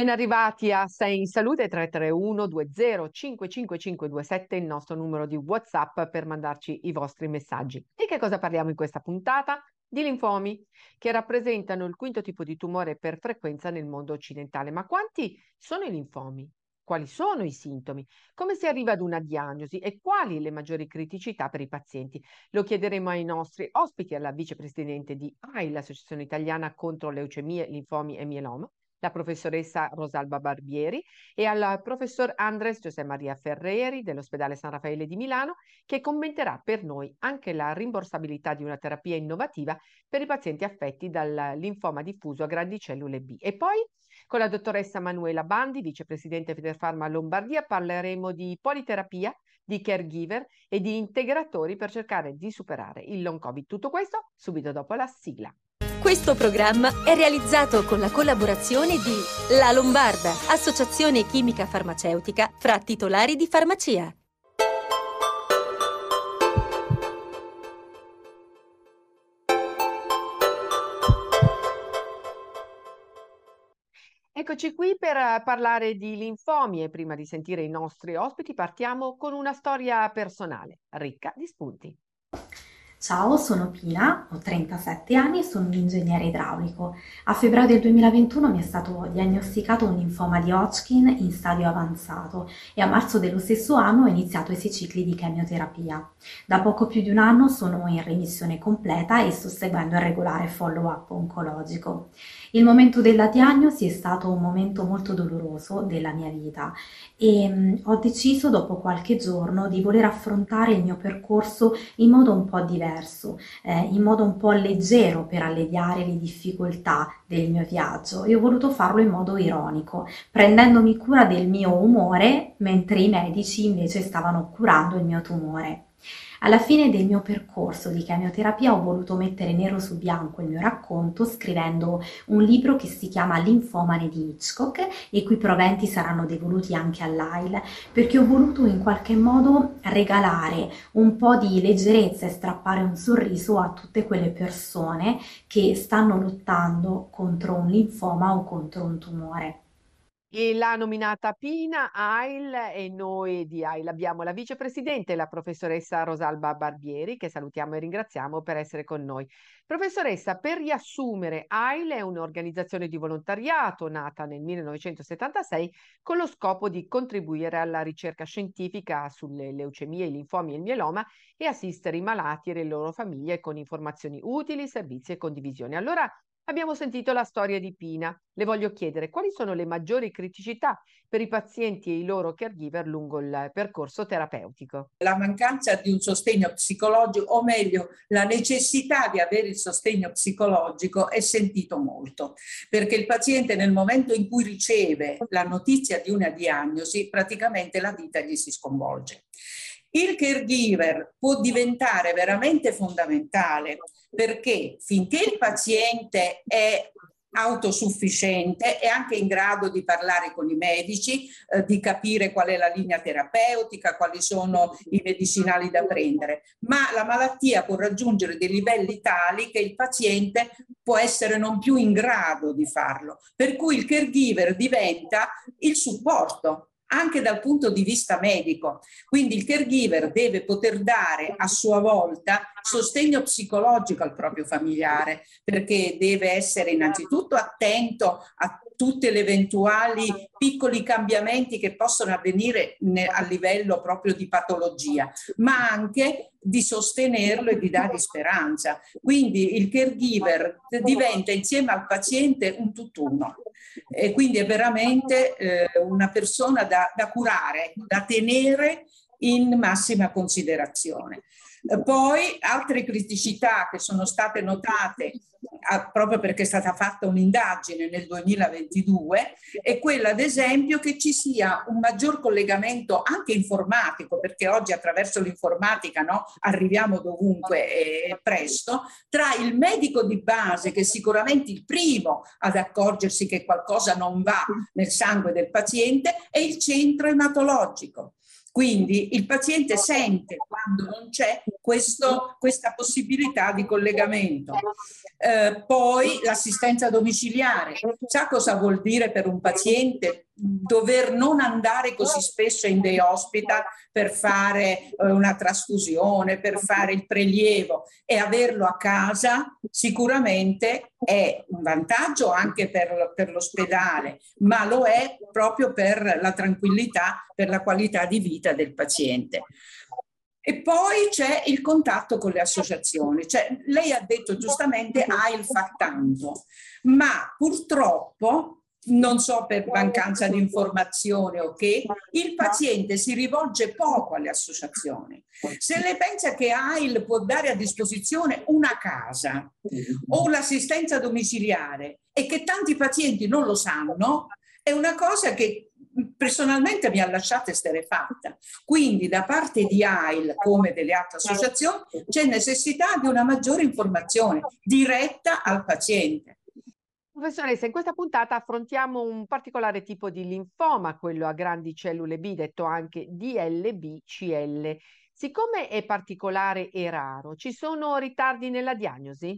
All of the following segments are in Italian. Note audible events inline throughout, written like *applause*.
Ben arrivati a Sei in Salute 331 20 55527 il nostro numero di WhatsApp per mandarci i vostri messaggi. Di che cosa parliamo in questa puntata? Di linfomi, che rappresentano il quinto tipo di tumore per frequenza nel mondo occidentale. Ma quanti sono i linfomi? Quali sono i sintomi? Come si arriva ad una diagnosi e quali le maggiori criticità per i pazienti? Lo chiederemo ai nostri ospiti, alla vicepresidente di AIL, l'Associazione Italiana contro leucemie, linfomi e mieloma, la professoressa Rosalba Barbieri e al professor Andres Giuseppe Maria Ferreri dell'ospedale San Raffaele di Milano che commenterà per noi anche la rimborsabilità di una terapia innovativa per i pazienti affetti dal linfoma diffuso a grandi cellule B. E poi con la dottoressa Manuela Bandi, vicepresidente Federfarma Lombardia, parleremo di politerapia, di caregiver e di integratori per cercare di superare il long covid. Tutto questo subito dopo la sigla. Questo programma è realizzato con la collaborazione di La Lombarda, associazione chimica farmaceutica fra titolari di farmacia. Eccoci qui per parlare di linfomi e prima di sentire i nostri ospiti partiamo con una storia personale, ricca di spunti. Ciao, sono Pina, ho 37 anni e sono un ingegnere idraulico. A febbraio del 2021 mi è stato diagnosticato un linfoma di Hodgkin in stadio avanzato e a marzo dello stesso anno ho iniziato i sei cicli di chemioterapia. Da poco più di un anno sono in remissione completa e sto seguendo il regolare follow-up oncologico. Il momento della diagnosi è stato un momento molto doloroso della mia vita e mm, ho deciso dopo qualche giorno di voler affrontare il mio percorso in modo un po' diverso, eh, in modo un po' leggero per alleviare le difficoltà del mio viaggio e ho voluto farlo in modo ironico, prendendomi cura del mio umore mentre i medici invece stavano curando il mio tumore. Alla fine del mio percorso di chemioterapia ho voluto mettere nero su bianco il mio racconto scrivendo un libro che si chiama Linfomane di Hitchcock i cui proventi saranno devoluti anche all'AIL perché ho voluto in qualche modo regalare un po' di leggerezza e strappare un sorriso a tutte quelle persone che stanno lottando contro un linfoma o contro un tumore. E l'ha nominata Pina AIL e noi di AIL abbiamo la vicepresidente, la professoressa Rosalba Barbieri, che salutiamo e ringraziamo per essere con noi. Professoressa, per riassumere, AIL è un'organizzazione di volontariato nata nel 1976 con lo scopo di contribuire alla ricerca scientifica sulle leucemie, i linfomi e il mieloma e assistere i malati e le loro famiglie con informazioni utili, servizi e condivisione. Allora, Abbiamo sentito la storia di Pina. Le voglio chiedere quali sono le maggiori criticità per i pazienti e i loro caregiver lungo il percorso terapeutico. La mancanza di un sostegno psicologico, o meglio, la necessità di avere il sostegno psicologico è sentito molto, perché il paziente nel momento in cui riceve la notizia di una diagnosi, praticamente la vita gli si sconvolge. Il caregiver può diventare veramente fondamentale perché finché il paziente è autosufficiente è anche in grado di parlare con i medici, eh, di capire qual è la linea terapeutica, quali sono i medicinali da prendere, ma la malattia può raggiungere dei livelli tali che il paziente può essere non più in grado di farlo, per cui il caregiver diventa il supporto anche dal punto di vista medico. Quindi il caregiver deve poter dare a sua volta sostegno psicologico al proprio familiare, perché deve essere innanzitutto attento a tutte le eventuali piccoli cambiamenti che possono avvenire a livello proprio di patologia, ma anche di sostenerlo e di dargli speranza. Quindi il caregiver diventa insieme al paziente un tutt'uno e quindi è veramente eh, una persona da, da curare, da tenere in massima considerazione. Poi altre criticità che sono state notate proprio perché è stata fatta un'indagine nel 2022 è quella ad esempio che ci sia un maggior collegamento anche informatico perché oggi attraverso l'informatica no, arriviamo dovunque e presto tra il medico di base che è sicuramente il primo ad accorgersi che qualcosa non va nel sangue del paziente e il centro ematologico Quindi il paziente sente quando non c'è questo, questa possibilità di collegamento. Eh, poi l'assistenza domiciliare. Sa cosa vuol dire per un paziente dover non andare così spesso in day hospital per fare eh, una trasfusione, per fare il prelievo e averlo a casa sicuramente è un vantaggio anche per, per l'ospedale, ma lo è proprio per la tranquillità, per la qualità di vita del paziente. E poi c'è il contatto con le associazioni. Cioè, lei ha detto giustamente AIL fa tanto, ma purtroppo non so per mancanza di informazione o che, il paziente si rivolge poco alle associazioni. Se lei pensa che AIL può dare a disposizione una casa o l'assistenza domiciliare e che tanti pazienti non lo sanno, è una cosa che personalmente mi ha lasciato esterefatta. Quindi da parte di AIL come delle altre associazioni c'è necessità di una maggiore informazione diretta al paziente. Professoressa, in questa puntata affrontiamo un particolare tipo di linfoma, quello a grandi cellule B, detto anche DLBCL. Siccome è particolare e raro, ci sono ritardi nella diagnosi?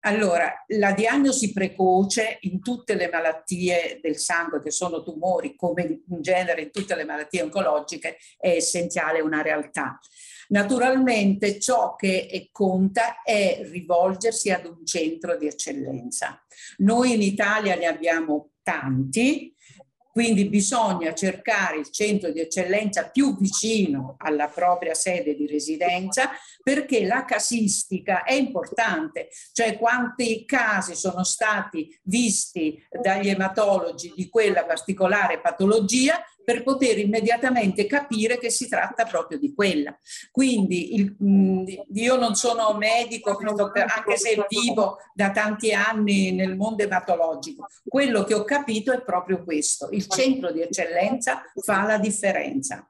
Allora, la diagnosi precoce in tutte le malattie del sangue che sono tumori, come in genere in tutte le malattie oncologiche, è essenziale, una realtà. Naturalmente ciò che conta è rivolgersi ad un centro di eccellenza. Noi in Italia ne abbiamo tanti, quindi bisogna cercare il centro di eccellenza più vicino alla propria sede di residenza perché la casistica è importante, cioè quanti casi sono stati visti dagli ematologi di quella particolare patologia per poter immediatamente capire che si tratta proprio di quella. Quindi il, io non sono medico, anche se vivo da tanti anni nel mondo ematologico, quello che ho capito è proprio questo, il centro di eccellenza fa la differenza.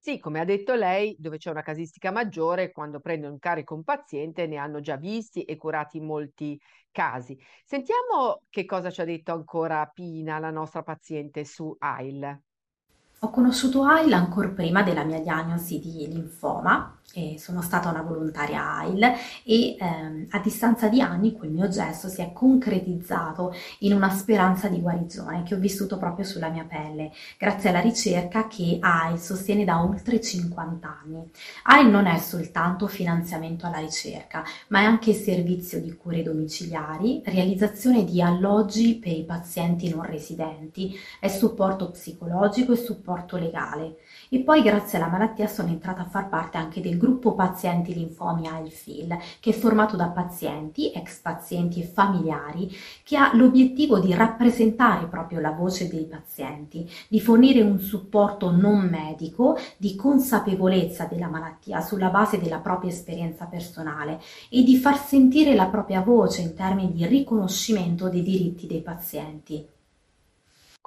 Sì, come ha detto lei, dove c'è una casistica maggiore, quando prendono in carico un paziente ne hanno già visti e curati molti casi. Sentiamo che cosa ci ha detto ancora Pina, la nostra paziente su AIL. Ho conosciuto AIL ancora prima della mia diagnosi di linfoma sono stata una volontaria AIL e ehm, a distanza di anni quel mio gesto si è concretizzato in una speranza di guarigione che ho vissuto proprio sulla mia pelle grazie alla ricerca che AIL sostiene da oltre 50 anni. AIL non è soltanto finanziamento alla ricerca ma è anche servizio di cure domiciliari, realizzazione di alloggi per i pazienti non residenti, è supporto psicologico e supporto legale e poi grazie alla malattia sono entrata a far parte anche del gruppo pazienti linfomi AILFIL, che è formato da pazienti, ex pazienti e familiari, che ha l'obiettivo di rappresentare proprio la voce dei pazienti, di fornire un supporto non medico, di consapevolezza della malattia sulla base della propria esperienza personale e di far sentire la propria voce in termini di riconoscimento dei diritti dei pazienti.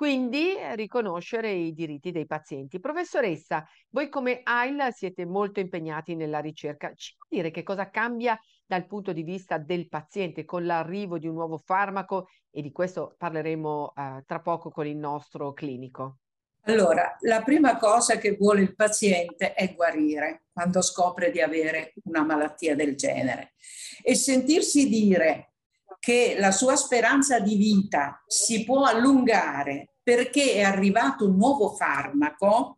Quindi eh, riconoscere i diritti dei pazienti. Professoressa, voi come AIL siete molto impegnati nella ricerca. Ci può dire che cosa cambia dal punto di vista del paziente con l'arrivo di un nuovo farmaco e di questo parleremo eh, tra poco con il nostro clinico? Allora, la prima cosa che vuole il paziente è guarire quando scopre di avere una malattia del genere e sentirsi dire che la sua speranza di vita si può allungare perché è arrivato un nuovo farmaco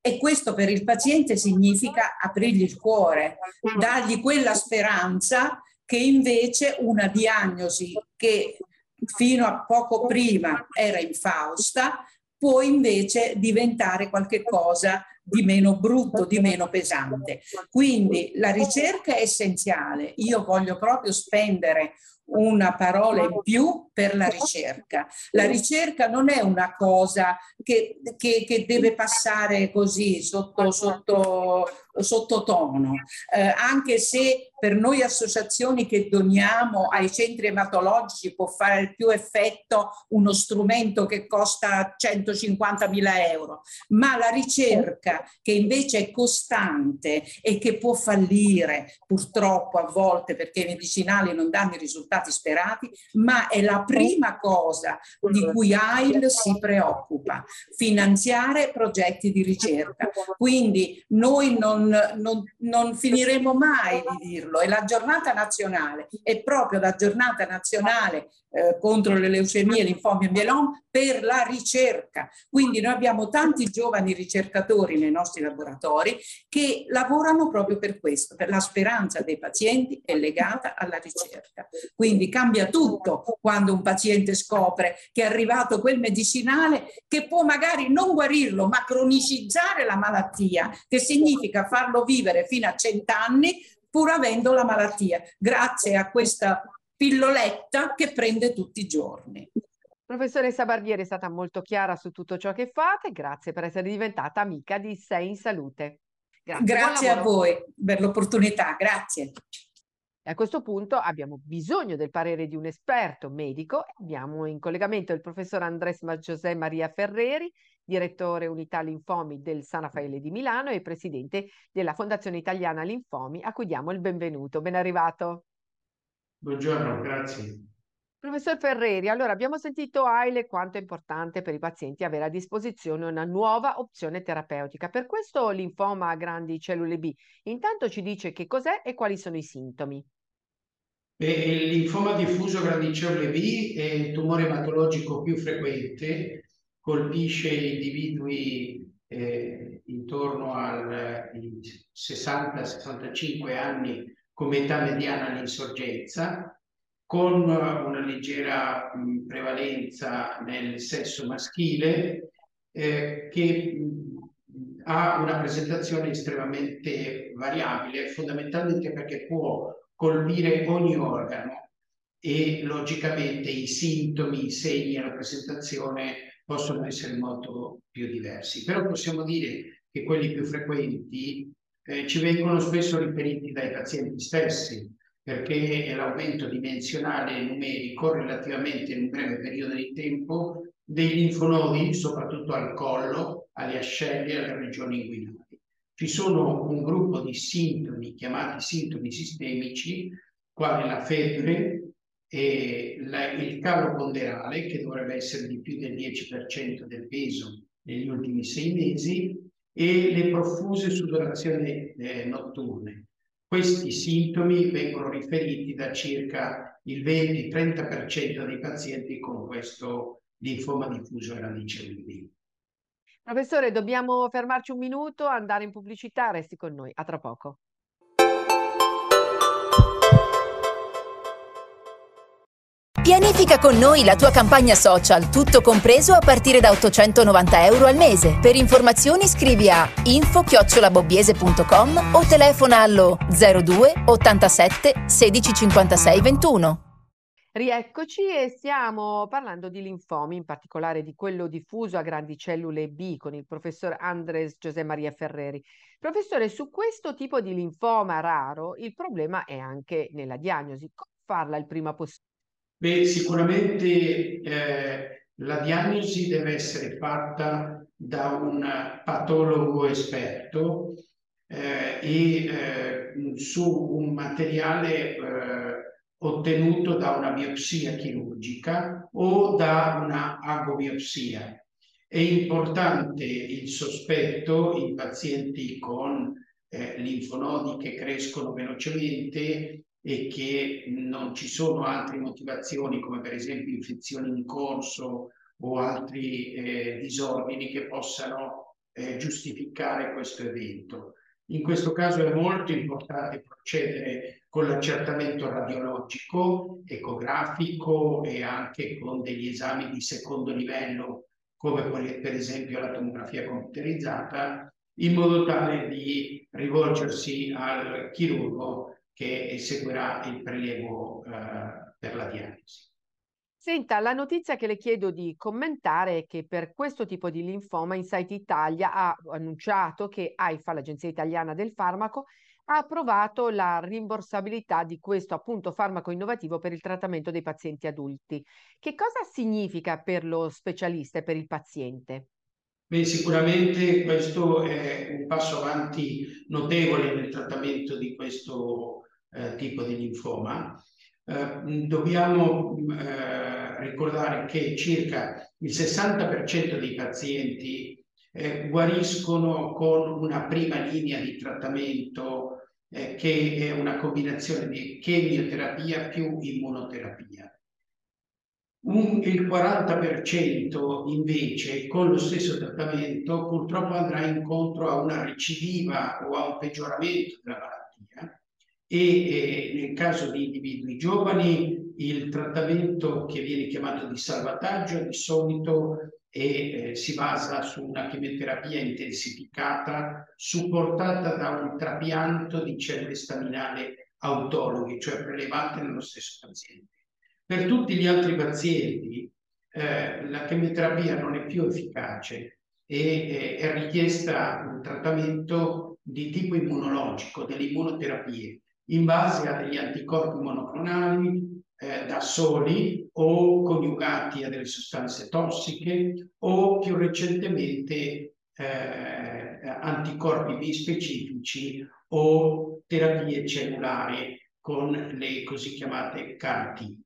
e questo per il paziente significa aprirgli il cuore, dargli quella speranza che invece una diagnosi che fino a poco prima era infausta può invece diventare qualcosa di meno brutto, di meno pesante. Quindi la ricerca è essenziale. Io voglio proprio spendere una parola in più per la ricerca. La ricerca non è una cosa che, che, che deve passare così sotto, sotto sottotono, eh, anche se per noi associazioni che doniamo ai centri ematologici può fare più effetto uno strumento che costa 150 mila euro, ma la ricerca che invece è costante e che può fallire purtroppo a volte perché i medicinali non danno i risultati sperati, ma è la prima cosa di cui AIL si preoccupa, finanziare progetti di ricerca. Quindi noi non, non, non finiremo mai di dirlo, è la giornata nazionale, è proprio la giornata nazionale eh, contro le leucemie, linfomi e mielom per la ricerca. Quindi noi abbiamo tanti giovani ricercatori nei nostri laboratori che lavorano proprio per questo, per la speranza dei pazienti è legata alla ricerca. Quindi cambia tutto quando un paziente scopre che è arrivato quel medicinale che può magari non guarirlo, ma cronicizzare la malattia, che significa farlo vivere fino a cent'anni pur avendo la malattia, grazie a questa pilloletta che prende tutti i giorni. Professoressa Barbieri è stata molto chiara su tutto ciò che fate, grazie per essere diventata amica di Sei in Salute. Grazie, grazie a voi per l'opportunità, grazie. E a questo punto abbiamo bisogno del parere di un esperto medico. Abbiamo in collegamento il professor Andres José Maria Ferreri, direttore unità linfomi del San Raffaele di Milano e presidente della Fondazione Italiana Linfomi, a cui diamo il benvenuto. Ben arrivato. Buongiorno, grazie. Professor Ferreri, allora abbiamo sentito AILE quanto è importante per i pazienti avere a disposizione una nuova opzione terapeutica. Per questo linfoma a grandi cellule B, intanto ci dice che cos'è e quali sono i sintomi. Beh, il linfoma diffuso a grandi cellule B è il tumore ematologico più frequente, colpisce individui eh, intorno ai 60-65 anni come età mediana di insorgenza, con una leggera mh, prevalenza nel sesso maschile, eh, che mh, ha una presentazione estremamente variabile, fondamentalmente perché può colpire ogni organo e logicamente i sintomi, i segni e la presentazione possono essere molto più diversi. Però possiamo dire che quelli più frequenti eh, ci vengono spesso riferiti dai pazienti stessi, perché l'aumento dimensionale numerico relativamente in un breve periodo di tempo dei linfonodi, soprattutto al collo, alle ascelle e alle regioni inguinali. Ci sono un gruppo di sintomi chiamati sintomi sistemici, quali la febbre e la, il calo ponderale, che dovrebbe essere di più del 10% del peso negli ultimi sei mesi, e le profuse sudorazioni eh, notturne. Questi sintomi vengono riferiti da circa il 20-30% dei pazienti con questo linfoma diffuso B. Professore, dobbiamo fermarci un minuto, andare in pubblicità, resti con noi, a tra poco. Pianifica con noi la tua campagna social, tutto compreso a partire da 890 euro al mese. Per informazioni scrivi a info-bobbiese.com o telefona allo 02 87 16 56 21. Rieccoci e stiamo parlando di linfomi, in particolare di quello diffuso a grandi cellule B con il professor Andres José Maria Ferreri. Professore, su questo tipo di linfoma raro il problema è anche nella diagnosi. Come farla il prima possibile? Beh, sicuramente eh, la diagnosi deve essere fatta da un patologo esperto eh, e eh, su un materiale eh, ottenuto da una biopsia chirurgica o da una agobiopsia. È importante il sospetto in pazienti con eh, linfonodi che crescono velocemente e che non ci sono altre motivazioni come per esempio infezioni in corso o altri eh, disordini che possano eh, giustificare questo evento. In questo caso è molto importante procedere con l'accertamento radiologico, ecografico e anche con degli esami di secondo livello come per esempio la tomografia computerizzata in modo tale di rivolgersi al chirurgo che eseguirà il prelievo eh, per la diagnosi. Senta, la notizia che le chiedo di commentare è che per questo tipo di linfoma Insight Italia ha annunciato che AIFA, l'Agenzia Italiana del Farmaco, ha approvato la rimborsabilità di questo appunto farmaco innovativo per il trattamento dei pazienti adulti. Che cosa significa per lo specialista e per il paziente? Beh, sicuramente questo è un passo avanti notevole nel trattamento di questo eh, tipo di linfoma eh, dobbiamo eh, ricordare che circa il 60% dei pazienti guariscono con una prima linea di trattamento che è una combinazione di chemioterapia più immunoterapia. Un, il 40% invece con lo stesso trattamento purtroppo andrà incontro a una recidiva o a un peggioramento della malattia e eh, nel caso di individui giovani il trattamento che viene chiamato di salvataggio di solito è, eh, si basa su una chemioterapia intensificata supportata da un trapianto di cellule staminali autologhe, cioè prelevate nello stesso paziente. Per tutti gli altri pazienti eh, la chemioterapia non è più efficace e eh, è richiesta un trattamento di tipo immunologico, delle immunoterapie in base a degli anticorpi monoclonali eh, da soli o coniugati a delle sostanze tossiche o più recentemente eh, anticorpi bispecifici o terapie cellulari con le così chiamate CAR-T.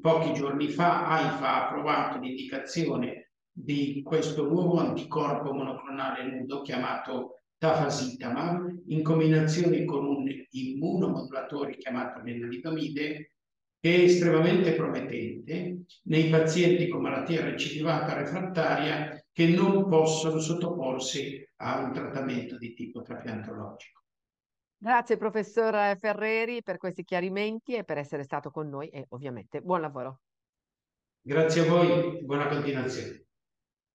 Pochi giorni fa AIFA ha approvato l'indicazione di questo nuovo anticorpo monoclonale nudo chiamato tafasitamab in combinazione con un immunomodulatore chiamato lenalidomide che è estremamente promettente nei pazienti con malattia recidivata refrattaria che non possono sottoporsi a un trattamento di tipo trapiantologico. Grazie professor Ferreri per questi chiarimenti e per essere stato con noi e ovviamente buon lavoro. Grazie a voi, buona continuazione.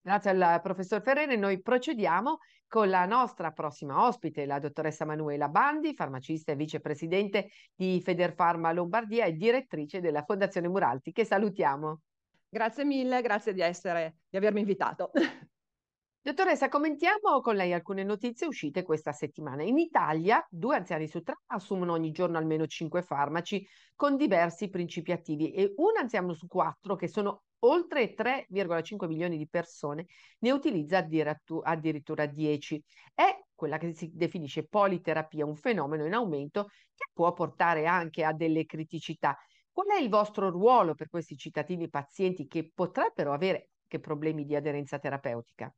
Grazie al professor Ferreri, noi procediamo con la nostra prossima ospite, la dottoressa Manuela Bandi, farmacista e vicepresidente di Federfarma Lombardia e direttrice della Fondazione Muralti, che salutiamo. Grazie mille, grazie di, essere, di avermi invitato. *laughs* Dottoressa, commentiamo con lei alcune notizie uscite questa settimana. In Italia, due anziani su tre assumono ogni giorno almeno cinque farmaci con diversi principi attivi e un anziano su quattro, che sono oltre 3,5 milioni di persone, ne utilizza addirittura 10. È quella che si definisce politerapia, un fenomeno in aumento che può portare anche a delle criticità. Qual è il vostro ruolo per questi cittadini pazienti che potrebbero avere anche problemi di aderenza terapeutica?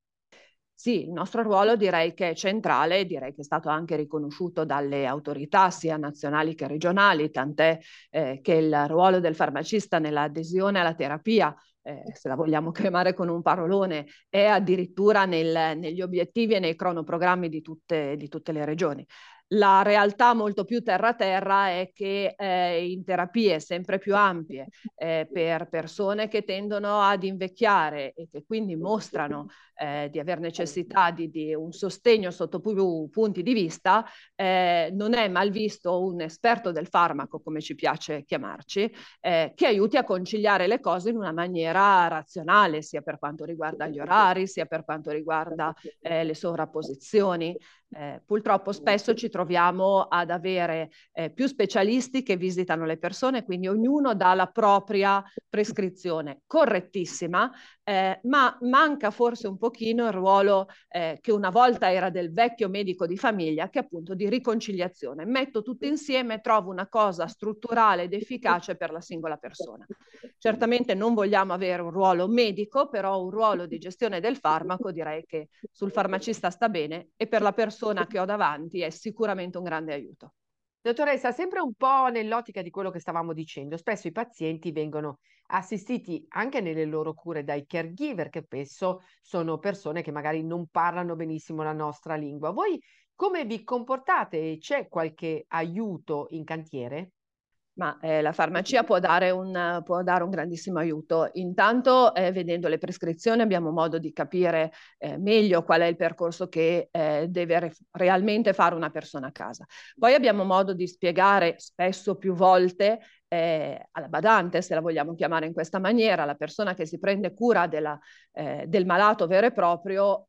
Sì, il nostro ruolo direi che è centrale, direi che è stato anche riconosciuto dalle autorità sia nazionali che regionali, tant'è eh, che il ruolo del farmacista nell'adesione alla terapia eh, se la vogliamo chiamare con un parolone, è addirittura nel, negli obiettivi e nei cronoprogrammi di tutte, di tutte le regioni. La realtà molto più terra-terra è che eh, in terapie sempre più ampie eh, per persone che tendono ad invecchiare e che quindi mostrano eh, di aver necessità di, di, un sostegno sotto più punti di vista, eh, non è mal visto un esperto del farmaco, come ci piace chiamarci, eh, che aiuti a conciliare le cose in una maniera razionale, sia per quanto riguarda gli orari, sia per quanto riguarda eh, le sovrapposizioni. Eh, purtroppo spesso ci troviamo ad avere eh, più specialisti che visitano le persone, quindi ognuno dà la propria prescrizione correttissima, eh, ma manca forse un pochino il ruolo eh, che una volta era del vecchio medico di famiglia, che è appunto di riconciliazione. Metto tutto insieme e trovo una cosa strutturale ed efficace per la singola persona. Certamente non vogliamo avere un ruolo medico, però un ruolo di gestione del farmaco direi che sul farmacista sta bene e per la persona che ho davanti è sicuramente un grande aiuto. Dottoressa, sempre un po' nell'ottica di quello che stavamo dicendo, spesso i pazienti vengono assistiti anche nelle loro cure dai caregiver, che spesso sono persone che magari non parlano benissimo la nostra lingua. Voi come vi comportate? C'è qualche aiuto in cantiere? Ma eh, la farmacia può dare, un, può dare, un, grandissimo aiuto. Intanto, eh, vedendo le prescrizioni, abbiamo modo di capire eh, meglio qual è il percorso che eh, deve re- realmente fare una persona a casa. Poi abbiamo modo di spiegare spesso più volte eh, alla badante, se la vogliamo chiamare in questa maniera, la persona che si prende cura della, eh, del malato vero e proprio,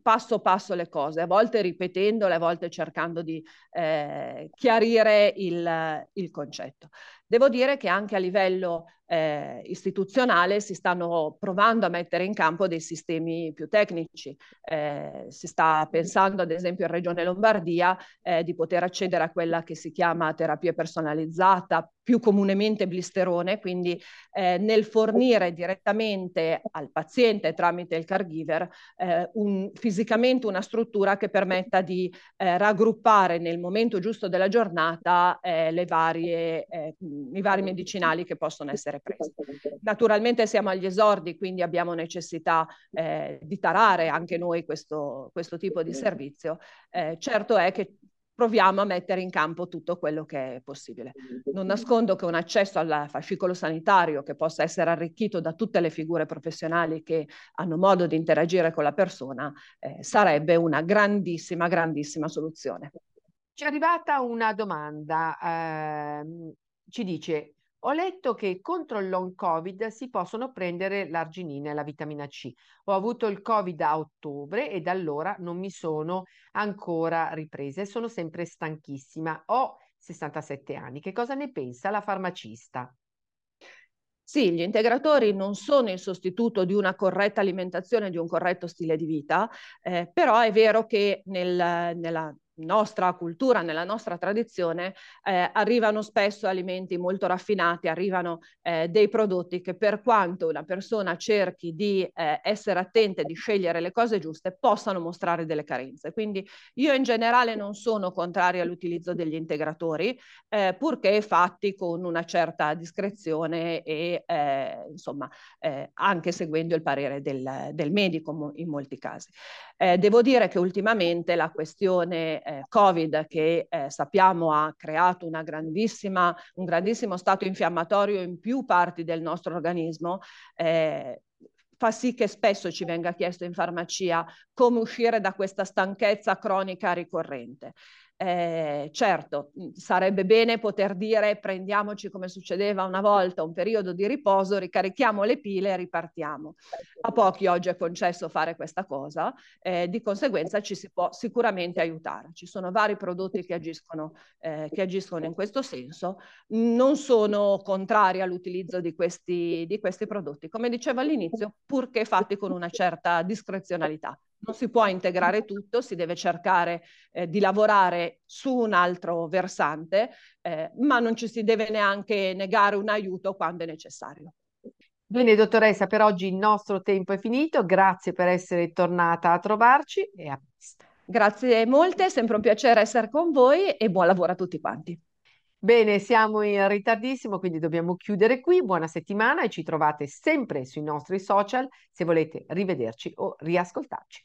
passo passo le cose, a volte ripetendole, a volte cercando di eh, chiarire il, il concetto. Devo dire che anche a livello eh, istituzionale si stanno provando a mettere in campo dei sistemi più tecnici. Eh, si sta pensando, ad esempio, in Regione Lombardia eh, di poter accedere a quella che si chiama terapia personalizzata, più comunemente blisterone, quindi eh, nel fornire direttamente al paziente tramite il caregiver eh, un, fisicamente una struttura che permetta di eh, raggruppare nel momento giusto della giornata le varie i vari medicinali che possono essere presi. Naturalmente siamo agli esordi, quindi abbiamo necessità eh, di tarare anche noi questo, questo tipo di servizio. Eh, certo è che proviamo a mettere in campo tutto quello che è possibile. Non nascondo che un accesso al fascicolo sanitario che possa essere arricchito da tutte le figure professionali che hanno modo di interagire con la persona eh, sarebbe una grandissima, grandissima soluzione. Ci è arrivata una domanda. Eh, ci dice ho letto che contro il long covid si possono prendere l'arginina e la vitamina C. Ho avuto il covid a ottobre e da allora non mi sono ancora ripresa e sono sempre stanchissima. Ho 67 anni. Che cosa ne pensa la farmacista? Sì, gli integratori non sono il sostituto di una corretta alimentazione, di un corretto stile di vita, eh, però è vero che nel, nella nostra cultura, nella nostra tradizione, eh, arrivano spesso alimenti molto raffinati, arrivano eh, dei prodotti che per quanto una persona cerchi di eh, essere attenta e di scegliere le cose giuste, possano mostrare delle carenze. Quindi io in generale non sono contraria all'utilizzo degli integratori, eh, purché fatti con una certa discrezione e eh, insomma eh, anche seguendo il parere del, del medico in molti casi. devo dire che ultimamente la questione eh, Covid che eh, sappiamo ha creato un grandissimo stato infiammatorio in più parti del nostro organismo, eh, fa sì che spesso ci venga chiesto in farmacia come uscire da questa stanchezza cronica ricorrente. Eh, certo, sarebbe bene poter dire prendiamoci come succedeva una volta un periodo di riposo, ricarichiamo le pile e ripartiamo. A pochi oggi è concesso fare questa cosa, eh, di conseguenza ci si può sicuramente aiutare. Ci sono vari prodotti che agiscono, eh, che agiscono in questo senso. Non sono contrari all'utilizzo di questi, di questi prodotti, come dicevo all'inizio, purché fatti con una certa discrezionalità non si può integrare tutto, si deve cercare eh, di lavorare su un altro versante, eh, ma non ci si deve neanche negare un aiuto quando è necessario. Bene, dottoressa, per oggi il nostro tempo è finito. Grazie per essere tornata a trovarci e a presto. Grazie molte, è sempre un piacere essere con voi e buon lavoro a tutti quanti. Bene, siamo in ritardissimo, quindi dobbiamo chiudere qui. Buona settimana e ci trovate sempre sui nostri social se volete rivederci o riascoltarci.